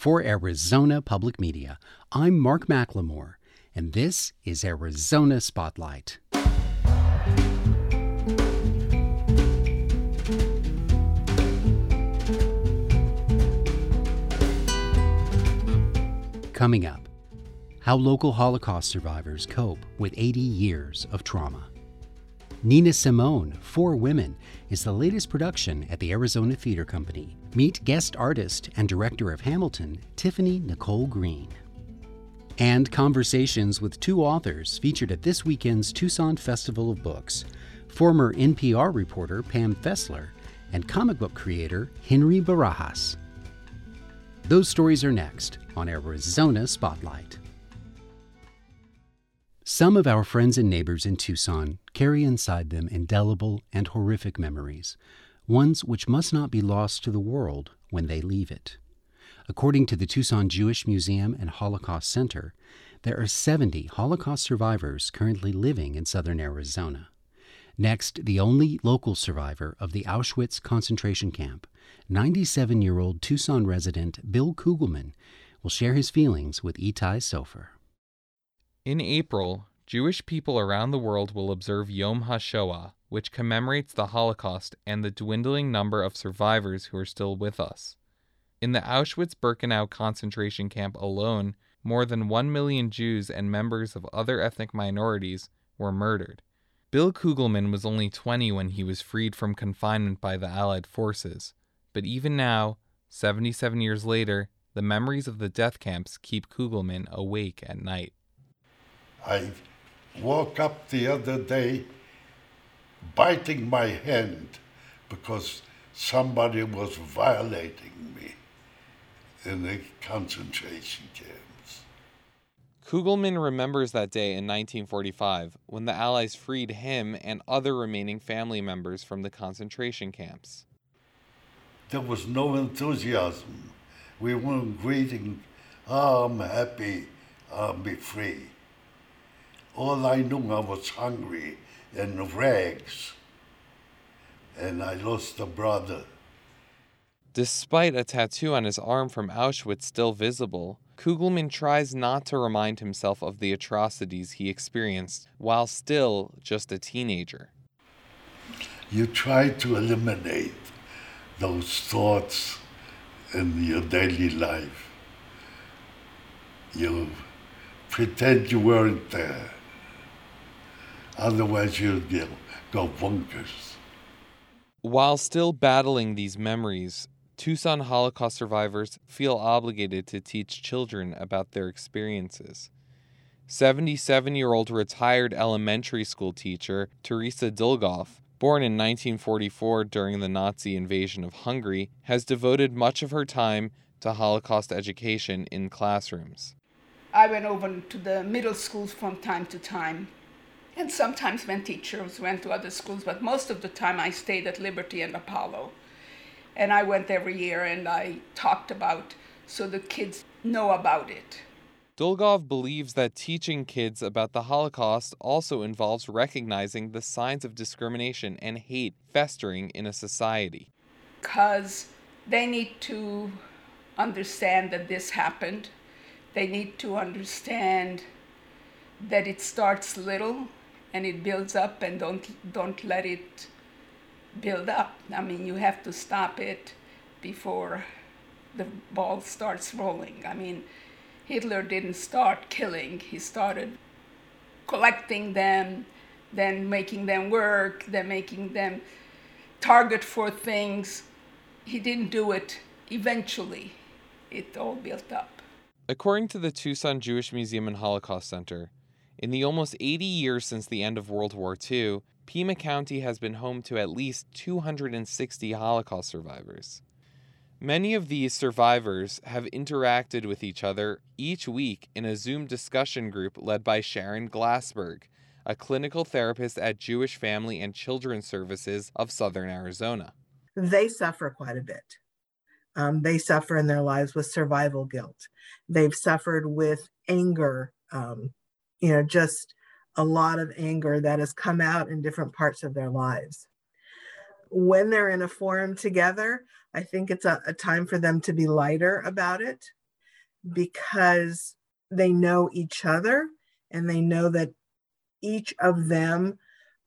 For Arizona Public Media, I'm Mark McLemore, and this is Arizona Spotlight. Coming up, how local Holocaust survivors cope with 80 years of trauma. Nina Simone, Four Women, is the latest production at the Arizona Theatre Company. Meet guest artist and director of Hamilton, Tiffany Nicole Green. And conversations with two authors featured at this weekend's Tucson Festival of Books former NPR reporter Pam Fessler and comic book creator Henry Barajas. Those stories are next on Arizona Spotlight. Some of our friends and neighbors in Tucson carry inside them indelible and horrific memories, ones which must not be lost to the world when they leave it. According to the Tucson Jewish Museum and Holocaust Center, there are 70 Holocaust survivors currently living in southern Arizona. Next, the only local survivor of the Auschwitz concentration camp, 97 year old Tucson resident Bill Kugelman, will share his feelings with Itai Sofer. In April, Jewish people around the world will observe Yom HaShoah, which commemorates the Holocaust and the dwindling number of survivors who are still with us. In the Auschwitz Birkenau concentration camp alone, more than 1 million Jews and members of other ethnic minorities were murdered. Bill Kugelman was only 20 when he was freed from confinement by the Allied forces, but even now, 77 years later, the memories of the death camps keep Kugelman awake at night. I woke up the other day biting my hand because somebody was violating me in the concentration camps. Kugelman remembers that day in 1945 when the Allies freed him and other remaining family members from the concentration camps. There was no enthusiasm. We weren't greeting, oh, I'm happy, I'll be free. All I knew, I was hungry and rags. And I lost a brother. Despite a tattoo on his arm from Auschwitz still visible, Kugelman tries not to remind himself of the atrocities he experienced while still just a teenager. You try to eliminate those thoughts in your daily life. You pretend you weren't there. Otherwise, you'll get, go bonkers. While still battling these memories, Tucson Holocaust survivors feel obligated to teach children about their experiences. 77 year old retired elementary school teacher Teresa Dulgoff, born in 1944 during the Nazi invasion of Hungary, has devoted much of her time to Holocaust education in classrooms. I went over to the middle schools from time to time and sometimes when teachers went to other schools, but most of the time I stayed at Liberty and Apollo. And I went every year and I talked about so the kids know about it. Dulgoff believes that teaching kids about the Holocaust also involves recognizing the signs of discrimination and hate festering in a society. Because they need to understand that this happened. They need to understand that it starts little and it builds up and don't don't let it build up. I mean, you have to stop it before the ball starts rolling. I mean, Hitler didn't start killing. He started collecting them, then making them work, then making them target for things. He didn't do it eventually. It all built up. According to the Tucson Jewish Museum and Holocaust Center, in the almost 80 years since the end of World War II, Pima County has been home to at least 260 Holocaust survivors. Many of these survivors have interacted with each other each week in a Zoom discussion group led by Sharon Glassberg, a clinical therapist at Jewish Family and Children's Services of Southern Arizona. They suffer quite a bit. Um, they suffer in their lives with survival guilt. They've suffered with anger, um, you know, just a lot of anger that has come out in different parts of their lives. When they're in a forum together, I think it's a, a time for them to be lighter about it. because they know each other and they know that each of them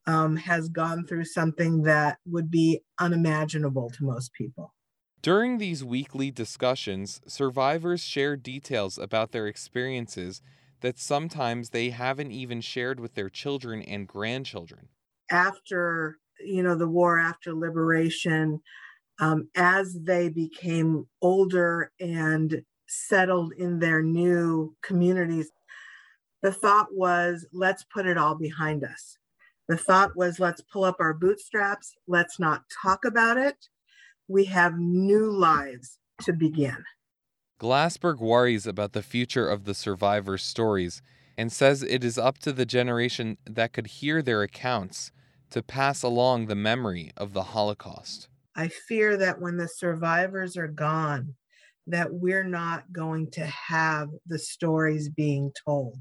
um, has gone through something that would be unimaginable to most people. During these weekly discussions, survivors share details about their experiences that sometimes they haven't even shared with their children and grandchildren. After, you know, the war, after liberation, um, as they became older and settled in their new communities, the thought was, let's put it all behind us. The thought was, let's pull up our bootstraps, let's not talk about it. We have new lives to begin. Glassberg worries about the future of the survivors' stories and says it is up to the generation that could hear their accounts to pass along the memory of the Holocaust. I fear that when the survivors are gone, that we're not going to have the stories being told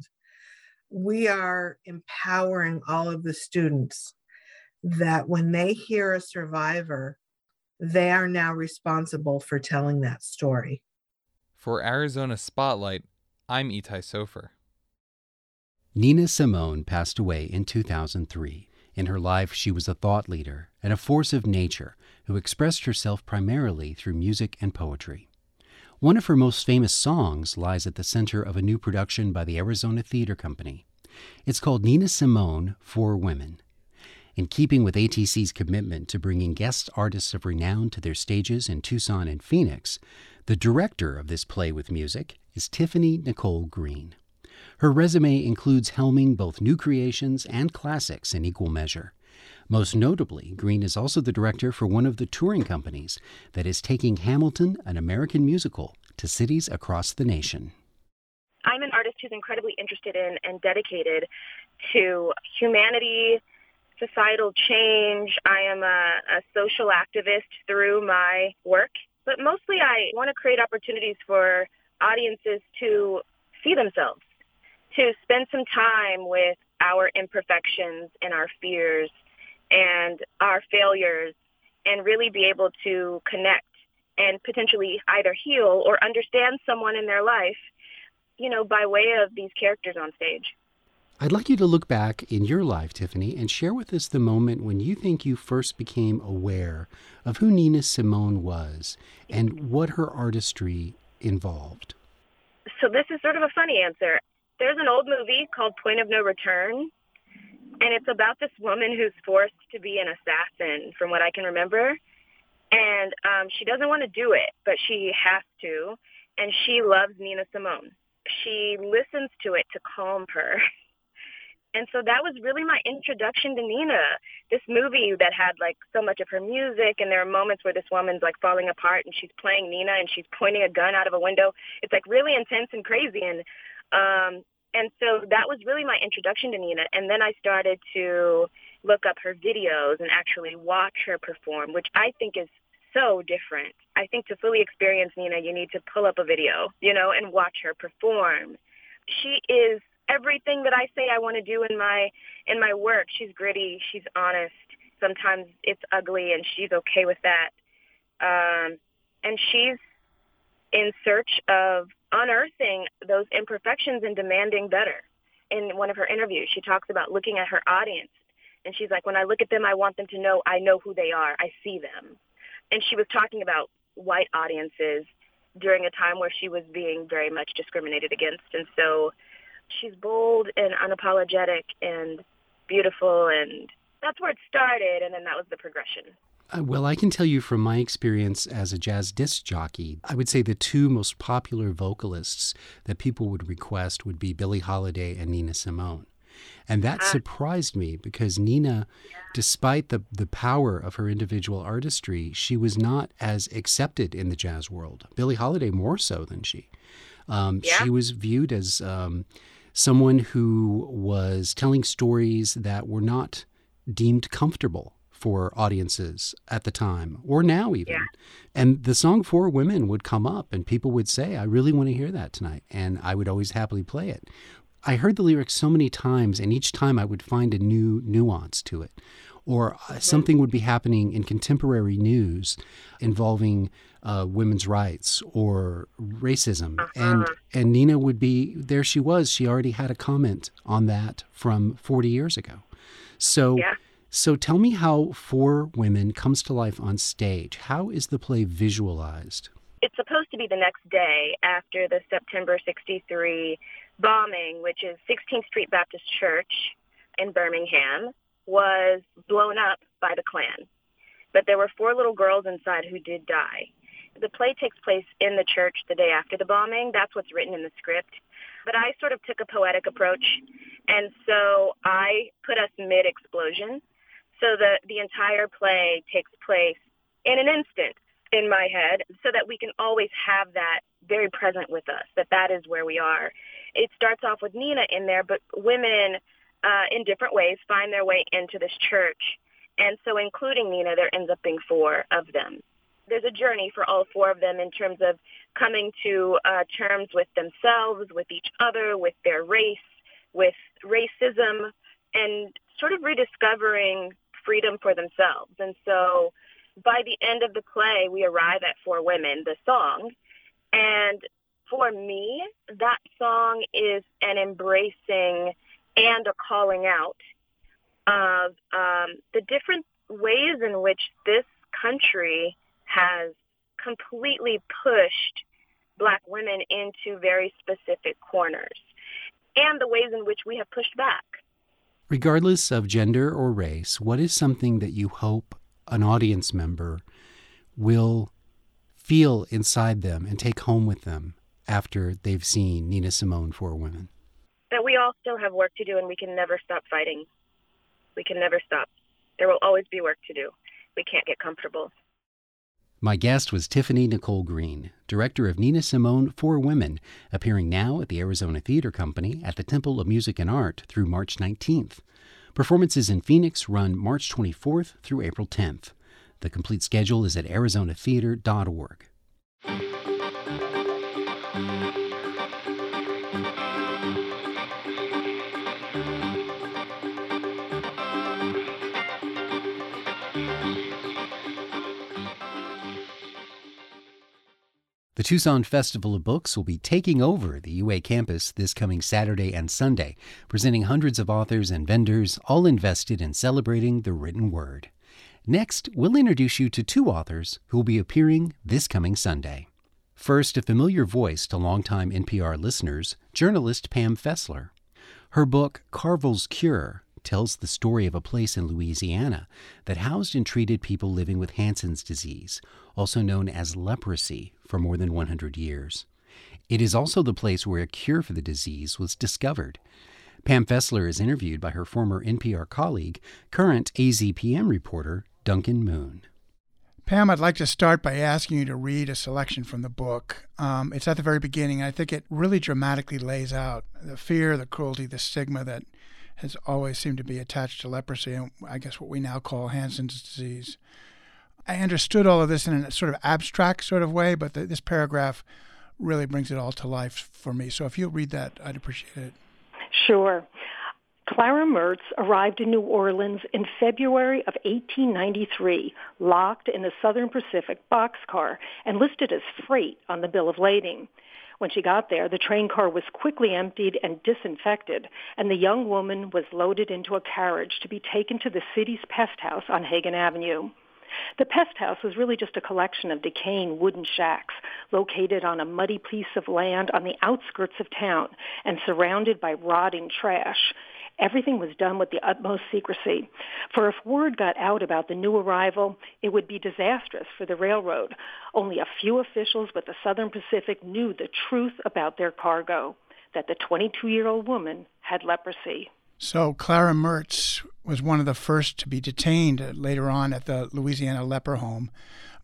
we are empowering all of the students that when they hear a survivor, they are now responsible for telling that story. For Arizona Spotlight, I'm Itai Sofer. Nina Simone passed away in 2003. In her life, she was a thought leader and a force of nature who expressed herself primarily through music and poetry. One of her most famous songs lies at the center of a new production by the Arizona Theatre Company. It's called Nina Simone Four Women. In keeping with ATC's commitment to bringing guest artists of renown to their stages in Tucson and Phoenix, the director of this play with music is Tiffany Nicole Green. Her resume includes helming both new creations and classics in equal measure. Most notably, Green is also the director for one of the touring companies that is taking Hamilton, an American musical, to cities across the nation. I'm an artist who's incredibly interested in and dedicated to humanity, societal change. I am a, a social activist through my work, but mostly I want to create opportunities for audiences to see themselves, to spend some time with our imperfections and our fears and our failures and really be able to connect and potentially either heal or understand someone in their life, you know, by way of these characters on stage. I'd like you to look back in your life, Tiffany, and share with us the moment when you think you first became aware of who Nina Simone was and what her artistry involved. So, this is sort of a funny answer. There's an old movie called Point of No Return and it's about this woman who's forced to be an assassin, from what I can remember. And um, she doesn't want to do it, but she has to. And she loves Nina Simone. She listens to it to calm her. And so that was really my introduction to Nina. This movie that had like so much of her music, and there are moments where this woman's like falling apart, and she's playing Nina, and she's pointing a gun out of a window. It's like really intense and crazy, and um, and so that was really my introduction to Nina. And then I started to look up her videos and actually watch her perform, which I think is so different. I think to fully experience Nina, you need to pull up a video, you know, and watch her perform. She is everything that I say I want to do in my in my work. She's gritty, she's honest. Sometimes it's ugly and she's okay with that. Um, and she's in search of unearthing those imperfections and demanding better. In one of her interviews, she talks about looking at her audience. And she's like, when I look at them, I want them to know I know who they are. I see them. And she was talking about white audiences during a time where she was being very much discriminated against. And so she's bold and unapologetic and beautiful. And that's where it started. And then that was the progression. Uh, well, I can tell you from my experience as a jazz disc jockey, I would say the two most popular vocalists that people would request would be Billie Holiday and Nina Simone. And that ah. surprised me because Nina, despite the, the power of her individual artistry, she was not as accepted in the jazz world. Billie Holiday more so than she. Um, yeah. She was viewed as um, someone who was telling stories that were not deemed comfortable for audiences at the time or now even. Yeah. And the song Four Women would come up and people would say, I really want to hear that tonight. And I would always happily play it. I heard the lyrics so many times and each time I would find a new nuance to it or uh, something would be happening in contemporary news involving uh, women's rights or racism, uh-huh. and and Nina would be there. She was. She already had a comment on that from 40 years ago. So. Yeah. So tell me how Four Women comes to life on stage. How is the play visualized? It's supposed to be the next day after the September 63 bombing, which is 16th Street Baptist Church in Birmingham, was blown up by the Klan. But there were four little girls inside who did die. The play takes place in the church the day after the bombing. That's what's written in the script. But I sort of took a poetic approach, and so I put us mid-explosion so the, the entire play takes place in an instant in my head so that we can always have that very present with us, that that is where we are. It starts off with Nina in there, but women uh, in different ways find their way into this church. And so including Nina, there ends up being four of them. There's a journey for all four of them in terms of coming to uh, terms with themselves, with each other, with their race, with racism, and sort of rediscovering freedom for themselves. And so by the end of the play, we arrive at Four Women, the song. And for me, that song is an embracing and a calling out of um, the different ways in which this country has completely pushed black women into very specific corners and the ways in which we have pushed back. Regardless of gender or race, what is something that you hope an audience member will feel inside them and take home with them after they've seen Nina Simone Four Women? That we all still have work to do and we can never stop fighting. We can never stop. There will always be work to do. We can't get comfortable. My guest was Tiffany Nicole Green, director of Nina Simone Four Women, appearing now at the Arizona Theatre Company at the Temple of Music and Art through March 19th. Performances in Phoenix run March 24th through April 10th. The complete schedule is at arizonatheater.org. The Tucson Festival of Books will be taking over the UA campus this coming Saturday and Sunday, presenting hundreds of authors and vendors, all invested in celebrating the written word. Next, we'll introduce you to two authors who will be appearing this coming Sunday. First, a familiar voice to longtime NPR listeners, journalist Pam Fessler. Her book, Carville's Cure, tells the story of a place in Louisiana that housed and treated people living with Hansen's disease, also known as leprosy, for more than 100 years. It is also the place where a cure for the disease was discovered. Pam Fessler is interviewed by her former NPR colleague, current AZPM reporter Duncan Moon. Pam, I'd like to start by asking you to read a selection from the book. Um, it's at the very beginning, I think it really dramatically lays out the fear, the cruelty, the stigma that has always seemed to be attached to leprosy, and I guess what we now call Hansen's disease. I understood all of this in a sort of abstract sort of way, but the, this paragraph really brings it all to life for me. So if you'll read that, I'd appreciate it. Sure. Clara Mertz arrived in New Orleans in February of 1893, locked in a Southern Pacific boxcar and listed as freight on the bill of lading. When she got there, the train car was quickly emptied and disinfected, and the young woman was loaded into a carriage to be taken to the city's pest house on Hagen Avenue. The pest house was really just a collection of decaying wooden shacks located on a muddy piece of land on the outskirts of town and surrounded by rotting trash. Everything was done with the utmost secrecy. For if word got out about the new arrival, it would be disastrous for the railroad. Only a few officials with the Southern Pacific knew the truth about their cargo, that the 22-year-old woman had leprosy. So Clara Mertz was one of the first to be detained later on at the Louisiana leper home,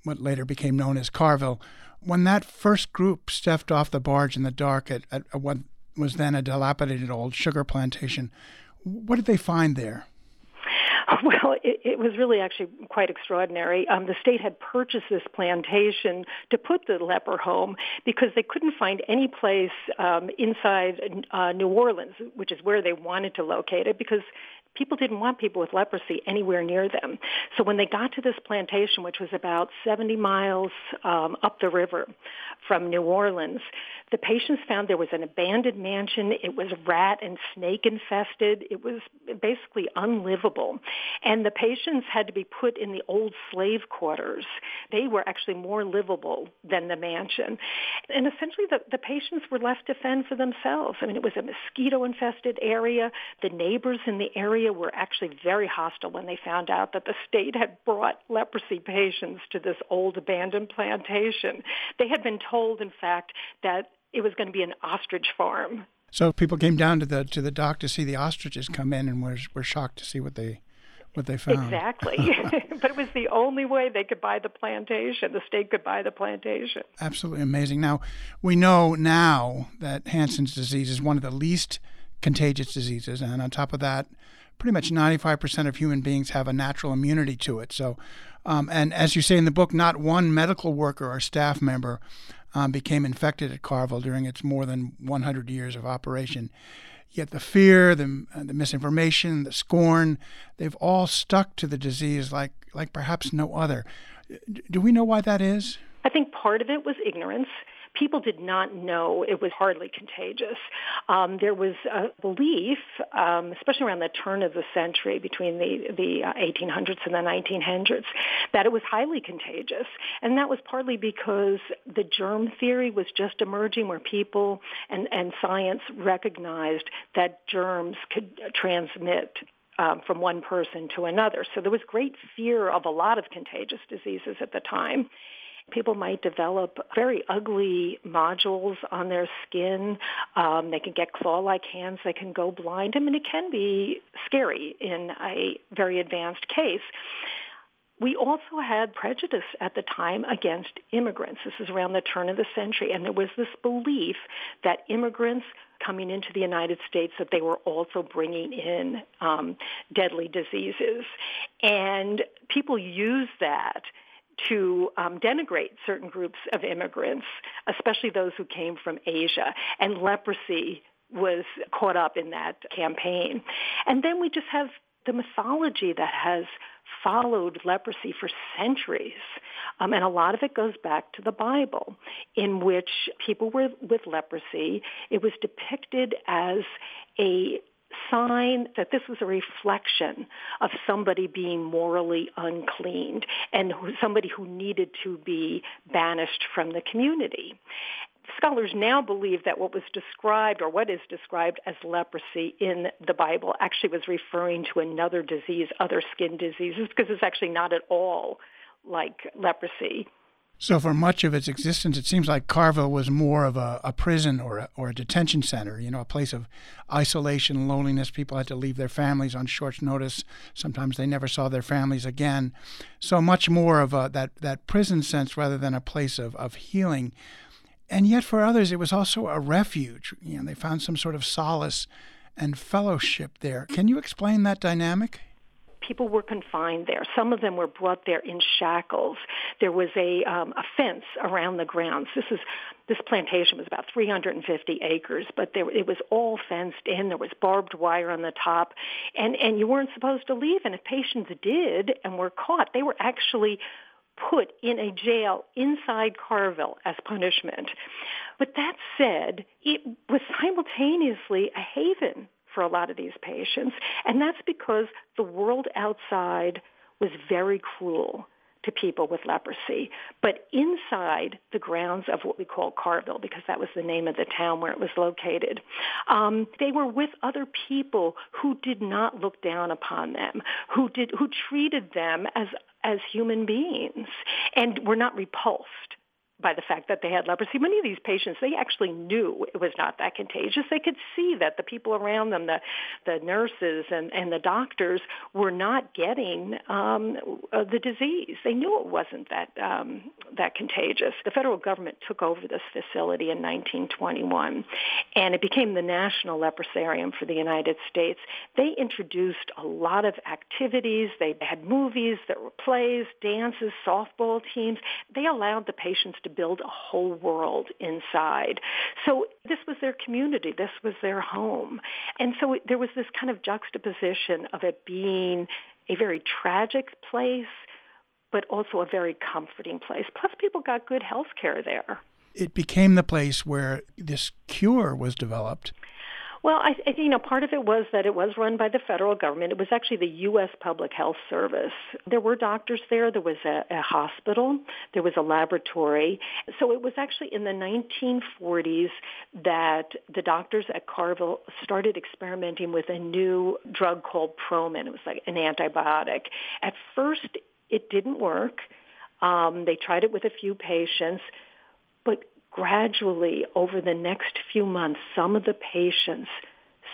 what later became known as Carville. When that first group stepped off the barge in the dark at, at what was then a dilapidated old sugar plantation, what did they find there? Well, it, it, was really actually quite extraordinary. Um, the state had purchased this plantation to put the leper home because they couldn't find any place um, inside uh, New Orleans, which is where they wanted to locate it, because people didn't want people with leprosy anywhere near them. So when they got to this plantation, which was about 70 miles um, up the river from New Orleans, the patients found there was an abandoned mansion. It was rat and snake infested. It was basically unlivable. And the patients had to be put in the old slave quarters. They were actually more livable than the mansion. And essentially the, the patients were left to fend for themselves. I mean, it was a mosquito infested area. The neighbors in the area were actually very hostile when they found out that the state had brought leprosy patients to this old abandoned plantation. They had been told, in fact, that it was going to be an ostrich farm. So people came down to the to the dock to see the ostriches come in and were were shocked to see what they what they found. Exactly. but it was the only way they could buy the plantation. The state could buy the plantation. Absolutely amazing. Now, we know now that Hansen's disease is one of the least contagious diseases and on top of that, pretty much 95% of human beings have a natural immunity to it. So um, and as you say in the book, not one medical worker or staff member um, became infected at Carville during its more than 100 years of operation. Yet the fear, the, uh, the misinformation, the scorn, they've all stuck to the disease like, like perhaps no other. Do we know why that is? I think part of it was ignorance people did not know it was hardly contagious. Um, there was a belief, um, especially around the turn of the century, between the, the uh, 1800s and the 1900s, that it was highly contagious. And that was partly because the germ theory was just emerging where people and, and science recognized that germs could transmit um, from one person to another. So there was great fear of a lot of contagious diseases at the time. People might develop very ugly nodules on their skin. Um, they can get claw-like hands. They can go blind. I mean, it can be scary in a very advanced case. We also had prejudice at the time against immigrants. This is around the turn of the century, and there was this belief that immigrants coming into the United States that they were also bringing in um, deadly diseases, and people used that to um, denigrate certain groups of immigrants, especially those who came from Asia. And leprosy was caught up in that campaign. And then we just have the mythology that has followed leprosy for centuries. Um, and a lot of it goes back to the Bible, in which people were with leprosy. It was depicted as a sign that this was a reflection of somebody being morally uncleaned and somebody who needed to be banished from the community. Scholars now believe that what was described or what is described as leprosy in the Bible actually was referring to another disease, other skin diseases, because it's actually not at all like leprosy. So, for much of its existence, it seems like Carville was more of a, a prison or a, or a detention center, you know, a place of isolation, loneliness. People had to leave their families on short notice. Sometimes they never saw their families again. So, much more of a, that, that prison sense rather than a place of, of healing. And yet, for others, it was also a refuge. You know, they found some sort of solace and fellowship there. Can you explain that dynamic? People were confined there. Some of them were brought there in shackles. There was a, um, a fence around the grounds. This is this plantation was about 350 acres, but there, it was all fenced in. There was barbed wire on the top, and and you weren't supposed to leave. And if patients did and were caught, they were actually put in a jail inside Carville as punishment. But that said, it was simultaneously a haven for a lot of these patients. And that's because the world outside was very cruel to people with leprosy. But inside the grounds of what we call Carville, because that was the name of the town where it was located, um, they were with other people who did not look down upon them, who did who treated them as as human beings and were not repulsed by the fact that they had leprosy. Many of these patients, they actually knew it was not that contagious. They could see that the people around them, the, the nurses and, and the doctors, were not getting um, uh, the disease. They knew it wasn't that, um, that contagious. The federal government took over this facility in 1921, and it became the National Leprosarium for the United States. They introduced a lot of activities. They had movies, there were plays, dances, softball teams. They allowed the patients to to build a whole world inside. So this was their community. This was their home. And so there was this kind of juxtaposition of it being a very tragic place, but also a very comforting place. Plus people got good health care there. It became the place where this cure was developed. Well, I, I you know part of it was that it was run by the federal government. It was actually the U.S. Public Health Service. There were doctors there. There was a, a hospital. There was a laboratory. So it was actually in the 1940s that the doctors at Carville started experimenting with a new drug called Promin. It was like an antibiotic. At first, it didn't work. Um, they tried it with a few patients, but gradually over the next few months, some of the patients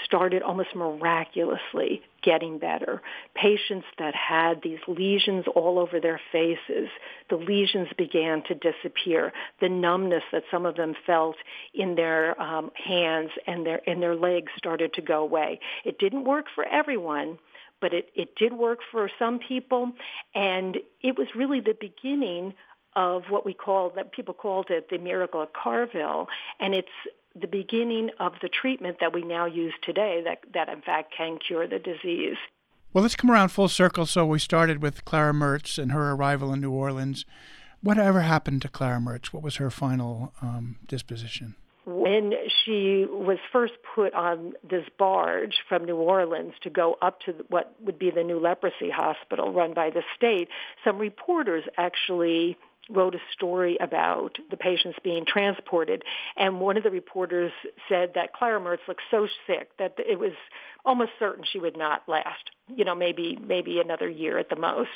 started almost miraculously getting better. Patients that had these lesions all over their faces, the lesions began to disappear. The numbness that some of them felt in their um, hands and their and their legs started to go away. It didn't work for everyone, but it, it did work for some people, and it was really the beginning of what we call, that people called it the miracle of Carville, and it's the beginning of the treatment that we now use today that, that in fact can cure the disease. Well, let's come around full circle. So we started with Clara Mertz and her arrival in New Orleans. Whatever happened to Clara Mertz? What was her final um, disposition? When she was first put on this barge from New Orleans to go up to what would be the new leprosy hospital run by the state, some reporters actually wrote a story about the patients being transported. And one of the reporters said that Clara Mertz looked so sick that it was almost certain she would not last. You know, maybe maybe another year at the most.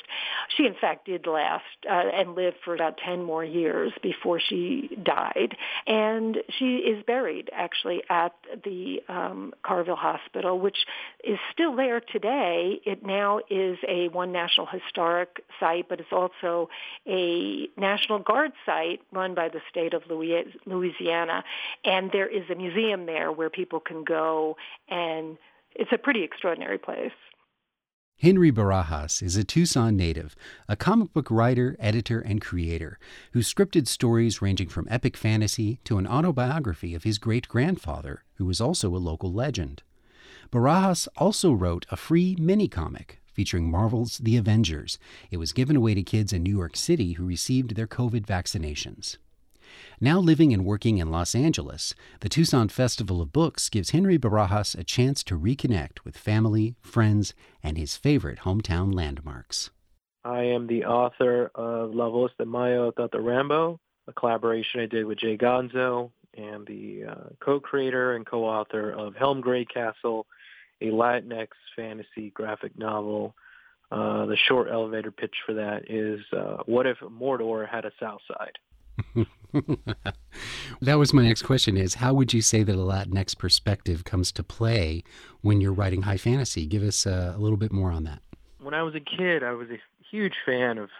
She in fact did last uh, and lived for about ten more years before she died, and she is buried actually at the um, Carville Hospital, which is still there today. It now is a one National Historic Site, but it's also a National Guard site run by the state of Louisiana, and there is a museum there where people can go and it's a pretty extraordinary place. Henry Barajas is a Tucson native, a comic book writer, editor, and creator who scripted stories ranging from epic fantasy to an autobiography of his great grandfather, who was also a local legend. Barajas also wrote a free mini comic featuring Marvel's The Avengers. It was given away to kids in New York City who received their COVID vaccinations. Now living and working in Los Angeles, the Tucson Festival of Books gives Henry Barajas a chance to reconnect with family, friends, and his favorite hometown landmarks. I am the author of La Voz de Mayo Tata Rambo, a collaboration I did with Jay Gonzo, and the uh, co-creator and co-author of Helm Greycastle, a Latinx fantasy graphic novel. Uh, the short elevator pitch for that is uh, What if Mordor had a south side? that was my next question is how would you say that a Latinx perspective comes to play when you're writing high fantasy? Give us a, a little bit more on that. When I was a kid, I was a huge fan of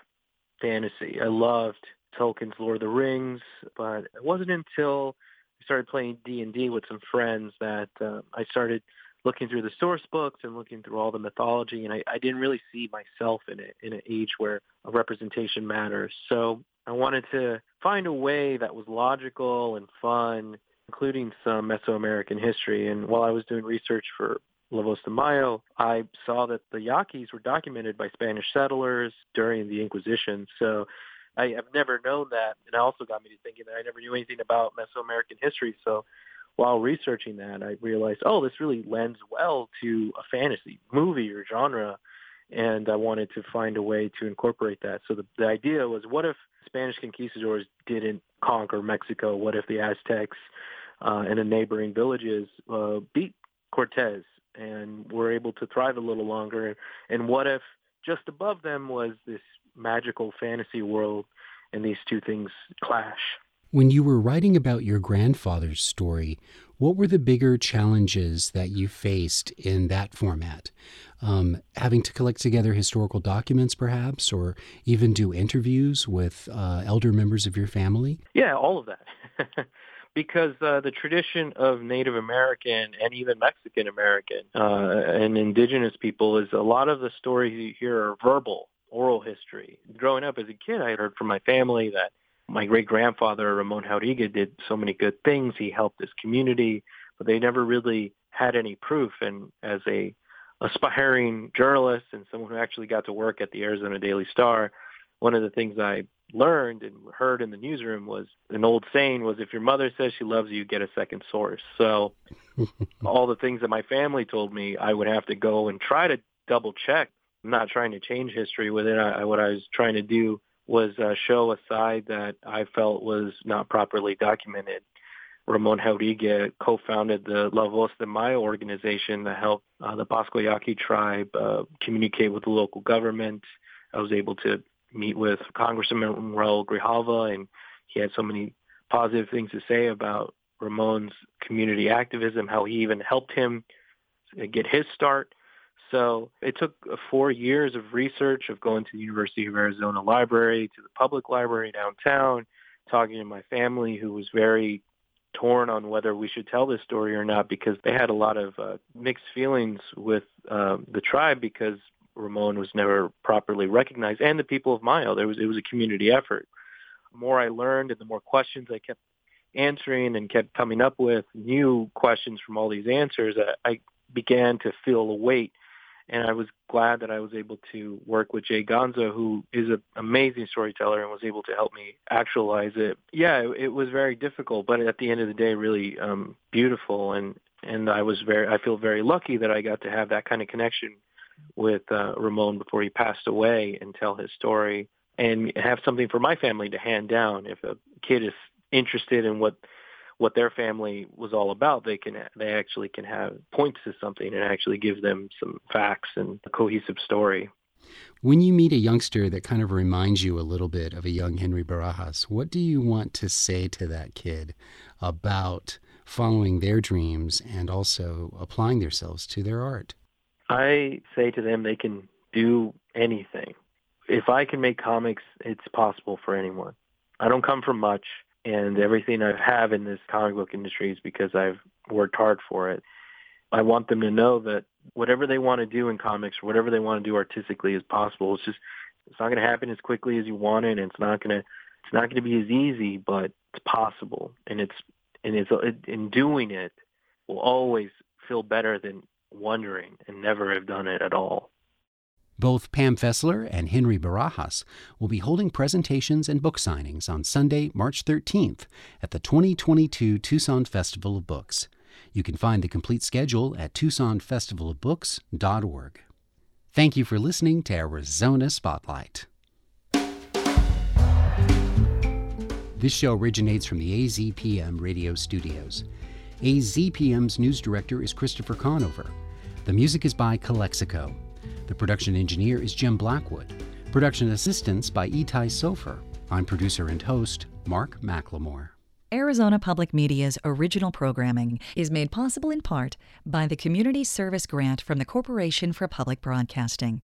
fantasy. I loved Tolkien's Lord of the Rings, but it wasn't until I started playing D&D with some friends that uh, I started looking through the source books and looking through all the mythology, and I, I didn't really see myself in it in an age where a representation matters. So I wanted to find a way that was logical and fun, including some Mesoamerican history. And while I was doing research for La Voz de Mayo, I saw that the Yaquis were documented by Spanish settlers during the Inquisition. So I have never known that, and it also got me to thinking that I never knew anything about Mesoamerican history. So while researching that, I realized, oh, this really lends well to a fantasy movie or genre, and I wanted to find a way to incorporate that. So the, the idea was, what if Spanish conquistadors didn't conquer Mexico? What if the Aztecs uh, and the neighboring villages uh, beat Cortez and were able to thrive a little longer? And what if just above them was this magical fantasy world and these two things clash? When you were writing about your grandfather's story, what were the bigger challenges that you faced in that format? Um, having to collect together historical documents, perhaps, or even do interviews with uh, elder members of your family? Yeah, all of that. because uh, the tradition of Native American and even Mexican American uh, and indigenous people is a lot of the stories you hear are verbal, oral history. Growing up as a kid, I heard from my family that my great grandfather Ramon Jaurigue did so many good things. He helped his community, but they never really had any proof. And as a aspiring journalist and someone who actually got to work at the Arizona Daily Star, one of the things I learned and heard in the newsroom was an old saying was if your mother says she loves you, get a second source. So all the things that my family told me, I would have to go and try to double check. I'm not trying to change history with it. I, what I was trying to do was uh, show a side that I felt was not properly documented. Ramon Jaurigue co-founded the La Voz de Mayo organization that helped uh, the Pascua Yaqui tribe uh, communicate with the local government. I was able to meet with Congressman Raul Grijalva, and he had so many positive things to say about Ramon's community activism, how he even helped him get his start. So it took uh, four years of research of going to the University of Arizona Library, to the public library downtown, talking to my family who was very torn on whether we should tell this story or not because they had a lot of uh, mixed feelings with uh, the tribe because Ramon was never properly recognized, and the people of Mayo. There was it was a community effort. The more I learned, and the more questions I kept answering and kept coming up with new questions from all these answers, I, I began to feel a weight. And I was glad that I was able to work with Jay Gonzo, who is an amazing storyteller and was able to help me actualize it. Yeah, it, it was very difficult, but at the end of the day, really um, beautiful. And and I was very, I feel very lucky that I got to have that kind of connection with uh, Ramon before he passed away and tell his story and have something for my family to hand down. If a kid is interested in what what their family was all about, they can they actually can have points to something and actually give them some facts and a cohesive story. When you meet a youngster that kind of reminds you a little bit of a young Henry Barajas, what do you want to say to that kid about following their dreams and also applying themselves to their art? I say to them they can do anything. If I can make comics, it's possible for anyone. I don't come from much, and everything I have in this comic book industry is because I've worked hard for it. I want them to know that whatever they want to do in comics or whatever they want to do artistically is possible. It's just it's not going to happen as quickly as you want it, and it's not going to it's not going to be as easy, but it's possible, and it's and it's in doing it will always feel better than wondering and never have done it at all. Both Pam Fessler and Henry Barajas will be holding presentations and book signings on Sunday, March 13th at the 2022 Tucson Festival of Books. You can find the complete schedule at TucsonFestivalofBooks.org. Thank you for listening to Arizona Spotlight. This show originates from the AZPM radio studios. AZPM's news director is Christopher Conover. The music is by Calexico. The production engineer is Jim Blackwood. Production assistance by Itai Sofer. I'm producer and host Mark McLemore. Arizona Public Media's original programming is made possible in part by the Community Service Grant from the Corporation for Public Broadcasting.